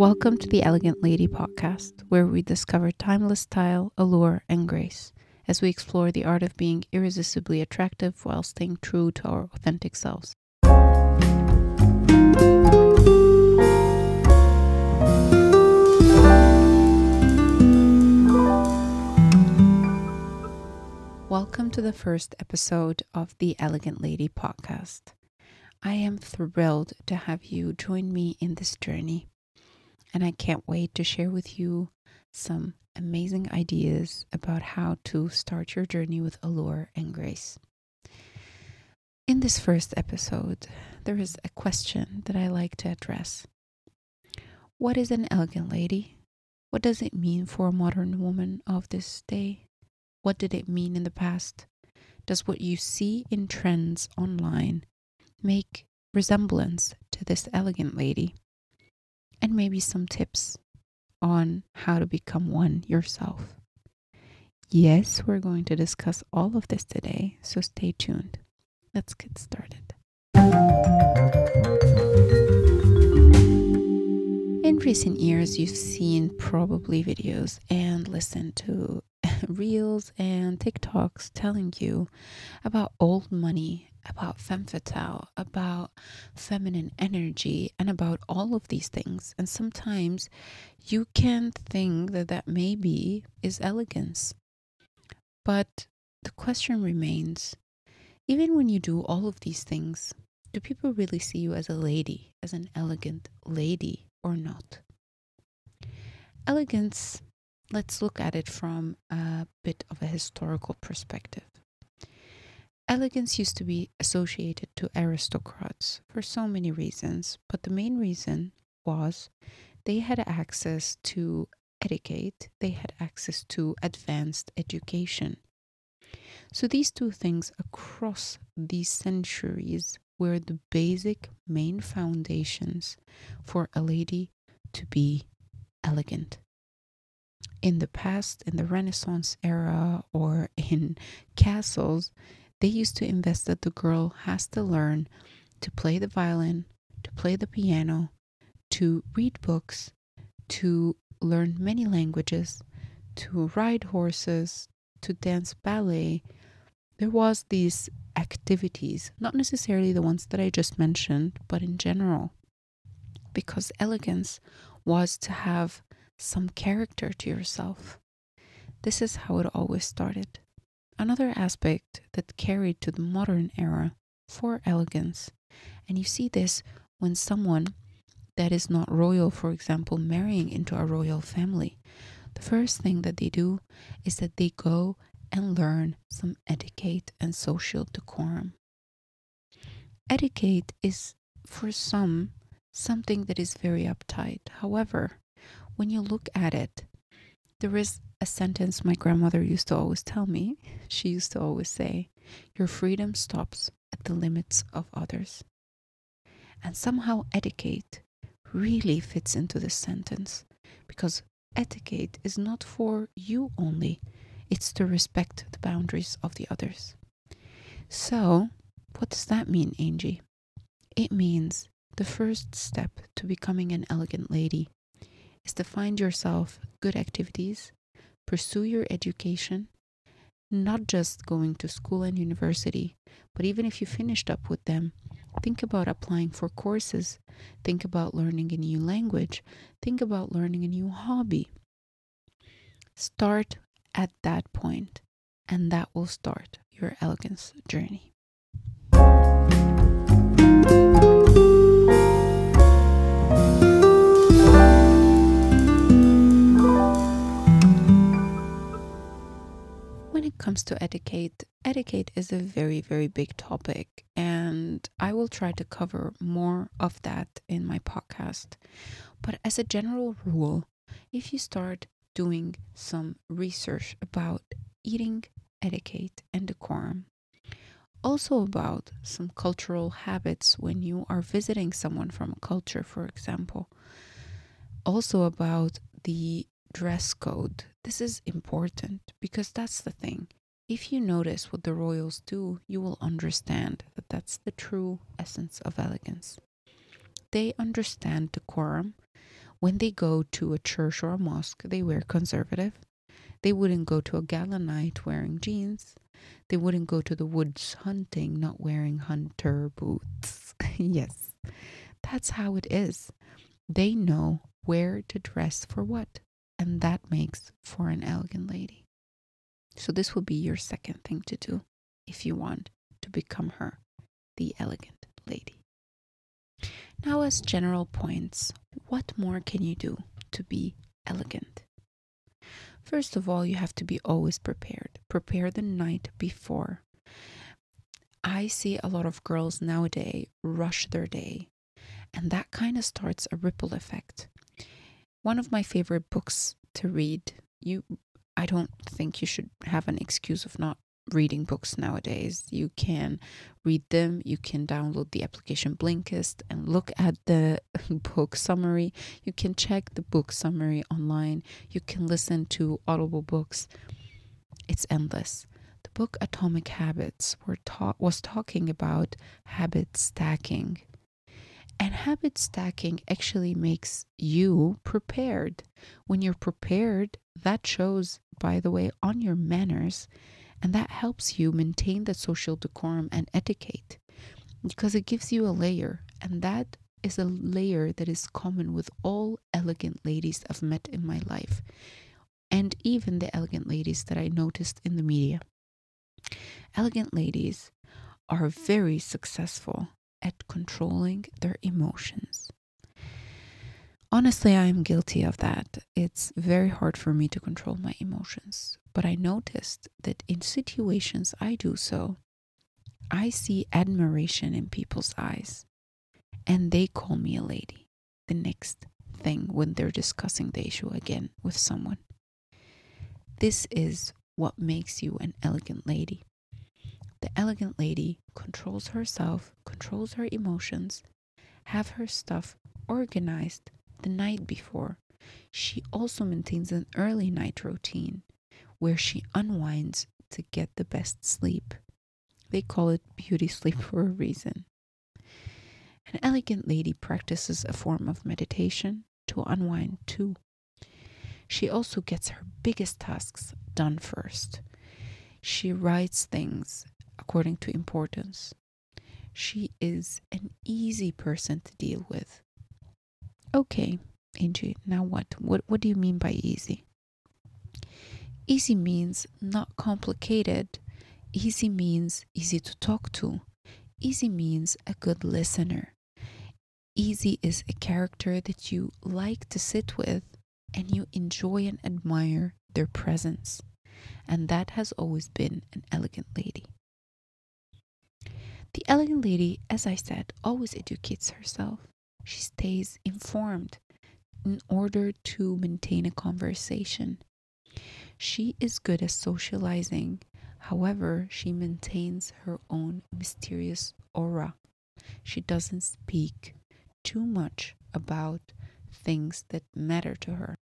Welcome to the Elegant Lady podcast, where we discover timeless style, allure, and grace as we explore the art of being irresistibly attractive while staying true to our authentic selves. Welcome to the first episode of the Elegant Lady podcast. I am thrilled to have you join me in this journey, and I can't wait to share with you some amazing ideas about how to start your journey with allure and grace. In this first episode, there is a question that I like to address What is an elegant lady? What does it mean for a modern woman of this day? What did it mean in the past? Does what you see in trends online make resemblance to this elegant lady? And maybe some tips on how to become one yourself. Yes, we're going to discuss all of this today, so stay tuned. Let's get started. In recent years, you've seen probably videos and listened to reels and TikToks telling you about old money, about femme fatale, about feminine energy, and about all of these things. And sometimes you can think that that maybe is elegance. But the question remains even when you do all of these things, do people really see you as a lady, as an elegant lady, or not? Elegance let's look at it from a bit of a historical perspective. Elegance used to be associated to aristocrats for so many reasons, but the main reason was they had access to etiquette, they had access to advanced education. So, these two things across these centuries were the basic main foundations for a lady to be elegant in the past, in the Renaissance era, or in castles, they used to invest that the girl has to learn to play the violin, to play the piano, to read books, to learn many languages, to ride horses, to dance ballet. There was these activities, not necessarily the ones that I just mentioned, but in general. Because elegance was to have some character to yourself. This is how it always started. Another aspect that carried to the modern era for elegance, and you see this when someone that is not royal, for example, marrying into a royal family, the first thing that they do is that they go and learn some etiquette and social decorum. Etiquette is, for some, something that is very uptight. However, when you look at it, there is a sentence my grandmother used to always tell me. She used to always say, Your freedom stops at the limits of others. And somehow etiquette really fits into this sentence because etiquette is not for you only, it's to respect the boundaries of the others. So, what does that mean, Angie? It means the first step to becoming an elegant lady is to find yourself good activities, pursue your education, not just going to school and university, but even if you finished up with them, think about applying for courses, think about learning a new language, think about learning a new hobby. Start at that point, and that will start your elegance journey. Comes to etiquette, etiquette is a very, very big topic, and I will try to cover more of that in my podcast. But as a general rule, if you start doing some research about eating etiquette and decorum, also about some cultural habits when you are visiting someone from a culture, for example, also about the dress code. This is important because that's the thing. If you notice what the royals do, you will understand that that's the true essence of elegance. They understand decorum, When they go to a church or a mosque, they wear conservative. They wouldn't go to a gala night wearing jeans. They wouldn't go to the woods hunting not wearing hunter boots. yes, that's how it is. They know where to dress for what, and that makes for an elegant lady. So, this will be your second thing to do if you want to become her, the elegant lady. Now, as general points, what more can you do to be elegant? First of all, you have to be always prepared. Prepare the night before. I see a lot of girls nowadays rush their day, and that kind of starts a ripple effect. One of my favorite books to read, you I don't think you should have an excuse of not reading books nowadays. You can read them, you can download the application Blinkist and look at the book summary. You can check the book summary online. You can listen to Audible books. It's endless. The book Atomic Habits were ta- was talking about habit stacking. And habit stacking actually makes you prepared. When you're prepared, that shows, by the way, on your manners and that helps you maintain the social decorum and etiquette because it gives you a layer. And that is a layer that is common with all elegant ladies I've met in my life. And even the elegant ladies that I noticed in the media. Elegant ladies are very successful at controlling their emotions. Honestly, I am guilty of that. It's very hard for me to control my emotions. But I noticed that in situations I do so, I see admiration in people's eyes. And they call me a lady the next thing when they're discussing the issue again with someone. This is what makes you an elegant lady. The elegant lady controls herself, controls her emotions, have her stuff organized the night before. She also maintains an early night routine where she unwinds to get the best sleep. They call it beauty sleep for a reason. An elegant lady practices a form of meditation to unwind too. She also gets her biggest tasks done first. She writes things according to importance. She is an easy person to deal with. Okay, Angie, now what? What what do you mean by easy? Easy means not complicated. Easy means easy to talk to. Easy means a good listener. Easy is a character that you like to sit with and you enjoy and admire their presence. And that has always been an elegant lady. The elegant lady, as I said, always educates herself. She stays informed in order to maintain a conversation. She is good at socializing. However, she maintains her own mysterious aura. She doesn't speak too much about things that matter to her.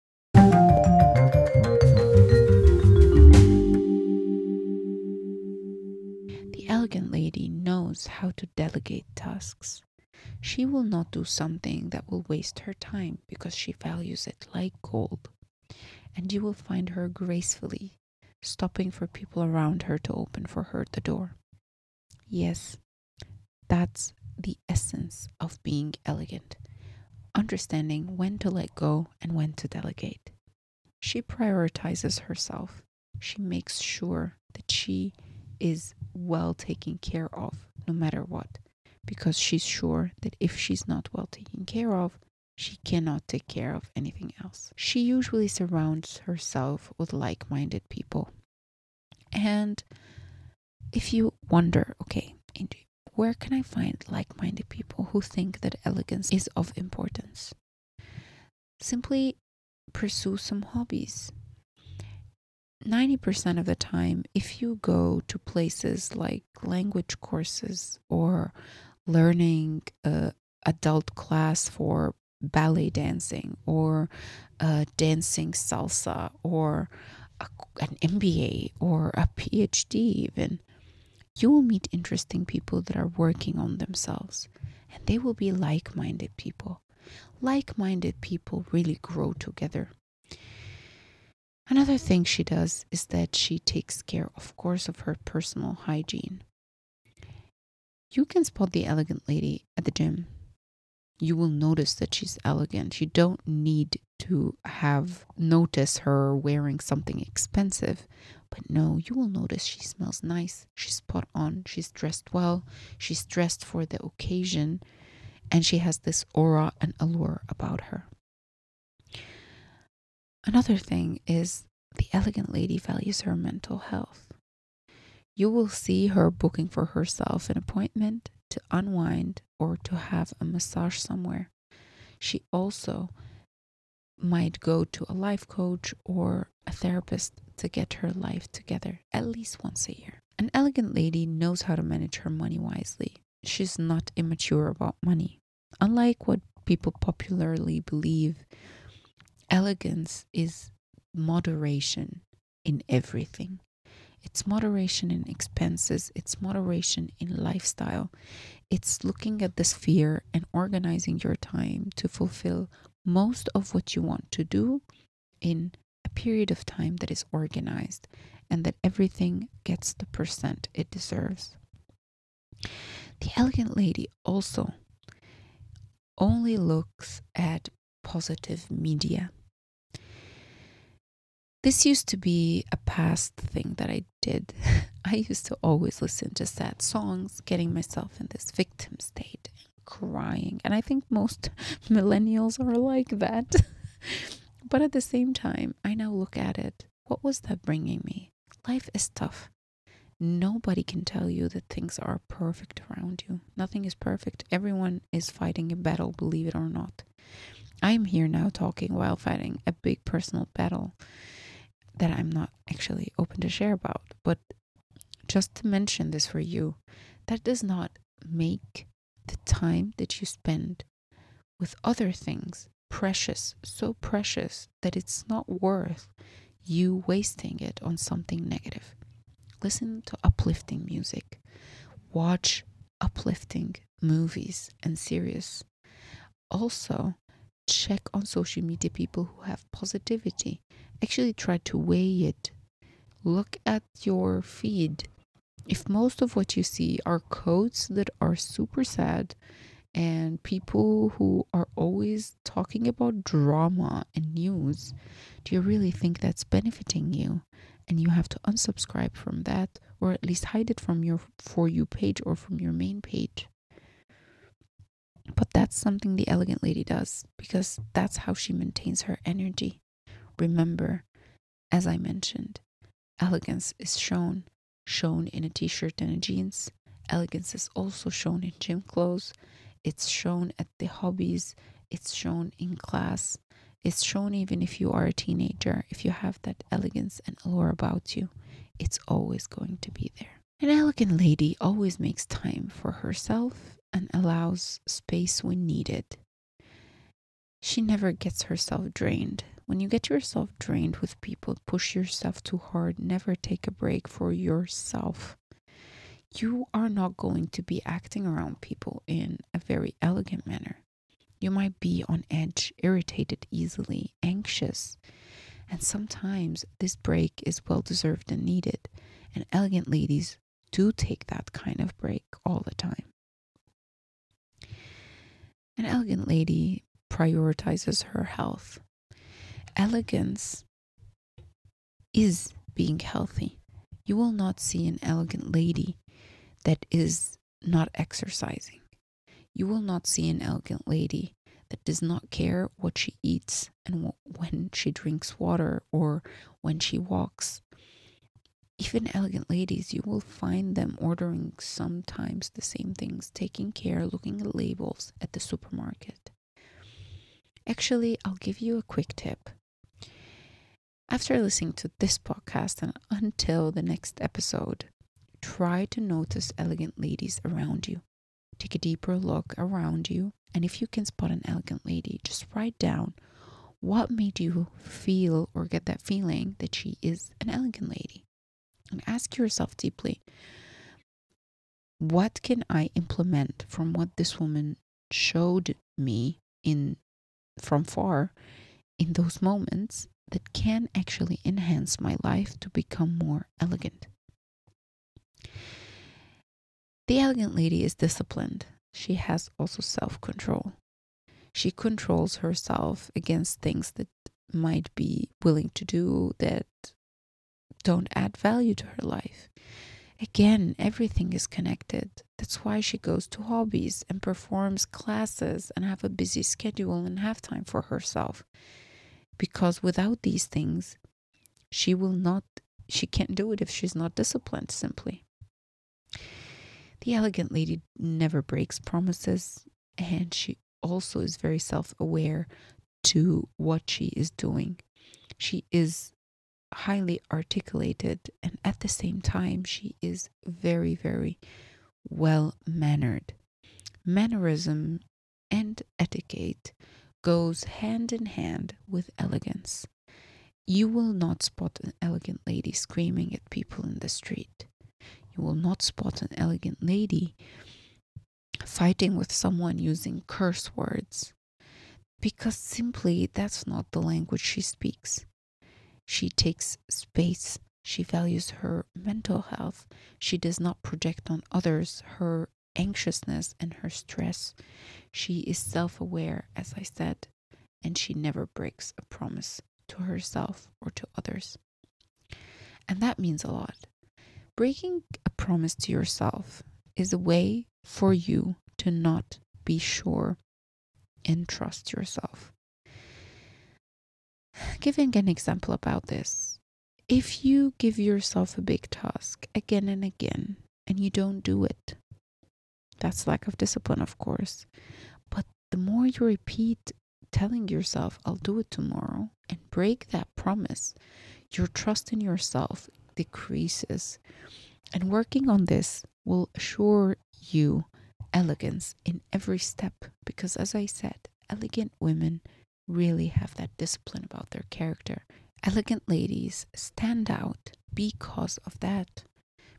Elegant lady knows how to delegate tasks. She will not do something that will waste her time because she values it like gold and you will find her gracefully stopping for people around her to open for her the door. Yes, that's the essence of being elegant, understanding when to let go and when to delegate. She prioritizes herself. She makes sure that she is well taken care of no matter what, because she's sure that if she's not well taken care of, she cannot take care of anything else. She usually surrounds herself with like minded people. And if you wonder, okay, where can I find like minded people who think that elegance is of importance? Simply pursue some hobbies. 90% of the time, if you go to places like language courses or learning a adult class for ballet dancing or uh, dancing salsa or a, an MBA or a PhD, even, you will meet interesting people that are working on themselves and they will be like minded people. Like minded people really grow together. Another thing she does is that she takes care, of course, of her personal hygiene. You can spot the elegant lady at the gym. You will notice that she's elegant. You don't need to have notice her wearing something expensive. But no, you will notice she smells nice. She's spot on. She's dressed well. She's dressed for the occasion. And she has this aura and allure about her. Another thing is the elegant lady values her mental health. You will see her booking for herself an appointment to unwind or to have a massage somewhere. She also might go to a life coach or a therapist to get her life together at least once a year. An elegant lady knows how to manage her money wisely. She's not immature about money. Unlike what people popularly believe, elegance is moderation in everything. It's moderation in expenses, it's moderation in lifestyle. It's looking at the sphere and organizing your time to fulfill most of what you want to do in a period of time that is organized and that everything gets the percent it deserves. The elegant lady also only looks at positive media. This used to be a past thing that I did. I used to always listen to sad songs, getting myself in this victim state and crying. And I think most millennials are like that. but at the same time, I now look at it. What was that bringing me? Life is tough. Nobody can tell you that things are perfect around you. Nothing is perfect. Everyone is fighting a battle, believe it or not. I'm here now talking while fighting a big personal battle that I'm not actually open to share about. But just to mention this for you, that does not make the time that you spend with other things precious, so precious that it's not worth you wasting it on something negative. Listen to uplifting music, watch uplifting movies and series. Also, check on social media people who have positivity. Actually, try to weigh it. Look at your feed if most of what you see are quotes that are super sad and people who are always talking about drama and news, do you really think that's benefiting you? And you have to unsubscribe from that or at least hide it from your For You page or from your main page. But that's something the elegant lady does because that's how she maintains her energy. Remember, as I mentioned, elegance is shown shown in a t shirt and a jeans. Elegance is also shown in gym clothes. It's shown at the hobbies. It's shown in class. It's shown even if you are a teenager. If you have that elegance and allure about you, it's always going to be there. An elegant lady always makes time for herself and allows space when needed. She never gets herself drained when you get yourself drained with people, push yourself too hard, never take a break for yourself. You are not going to be acting around people in a very elegant manner. You might be on edge, irritated easily, anxious. And sometimes this break is well deserved and needed. And elegant ladies do take that kind of break all the time. An elegant lady prioritizes her health elegance is being healthy. You will not see an elegant lady that is not exercising. You will not see an elegant lady that does not care what she eats and when she drinks water or when she walks. Even elegant ladies, you will find them ordering sometimes the same things, taking care, looking at labels at the supermarket. Actually, I'll give you a quick tip. After listening to this podcast and until the next episode, try to notice elegant ladies around you. Take a deeper look around you, and if you can spot an elegant lady, just write down what made you feel or get that feeling that she is an elegant lady. And ask yourself deeply what can I implement from what this woman showed me in from far in those moments that can actually enhance my life to become more elegant. The elegant lady is disciplined. She has also self control. She controls herself against things that might be willing to do that don't add value to her life. Again, everything is connected. That's why she goes to hobbies and performs classes and have a busy schedule and have time for herself. Because without these things, she will not she can't do it if she's not disciplined simply. The elegant lady never breaks promises and she also is very self-aware to what she is doing. She is highly articulated and at the same time she is very very well mannered mannerism and etiquette goes hand in hand with elegance. You will not spot an elegant lady screaming at people in the street. You will not spot an elegant lady fighting with someone using curse words because simply that's not the language she speaks she takes space. She values her mental health. She does not project on others her anxiousness and her stress. She is self aware, as I said, and she never breaks a promise to herself or to others. And that means a lot. Breaking a promise to yourself is a way for you to not be sure and trust yourself. Giving an example about this. If you give yourself a big task again and again and you don't do it, that's lack of discipline, of course. But the more you repeat telling yourself, I'll do it tomorrow, and break that promise, your trust in yourself decreases. And working on this will assure you elegance in every step because, as I said, elegant women really have that discipline about their character. Elegant ladies stand out because of that,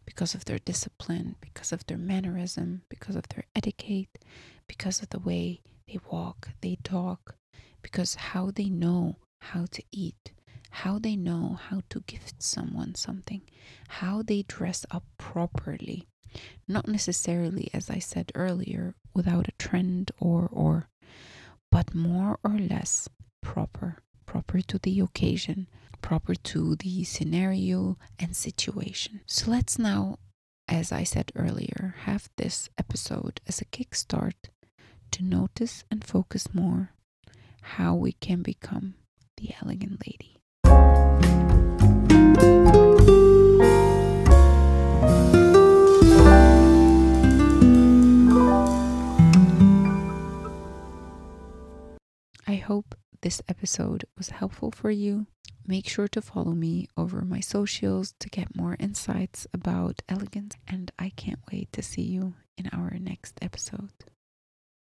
because of their discipline, because of their mannerism, because of their etiquette, because of the way they walk, they talk, because how they know how to eat, how they know how to gift someone something, how they dress up properly. Not necessarily, as I said earlier, without a trend or or but more or less proper, proper to the occasion, proper to the scenario and situation. So let's now, as I said earlier, have this episode as a kickstart to notice and focus more how we can become the elegant lady. I hope this episode was helpful for you. Make sure to follow me over my socials to get more insights about elegance, and I can't wait to see you in our next episode.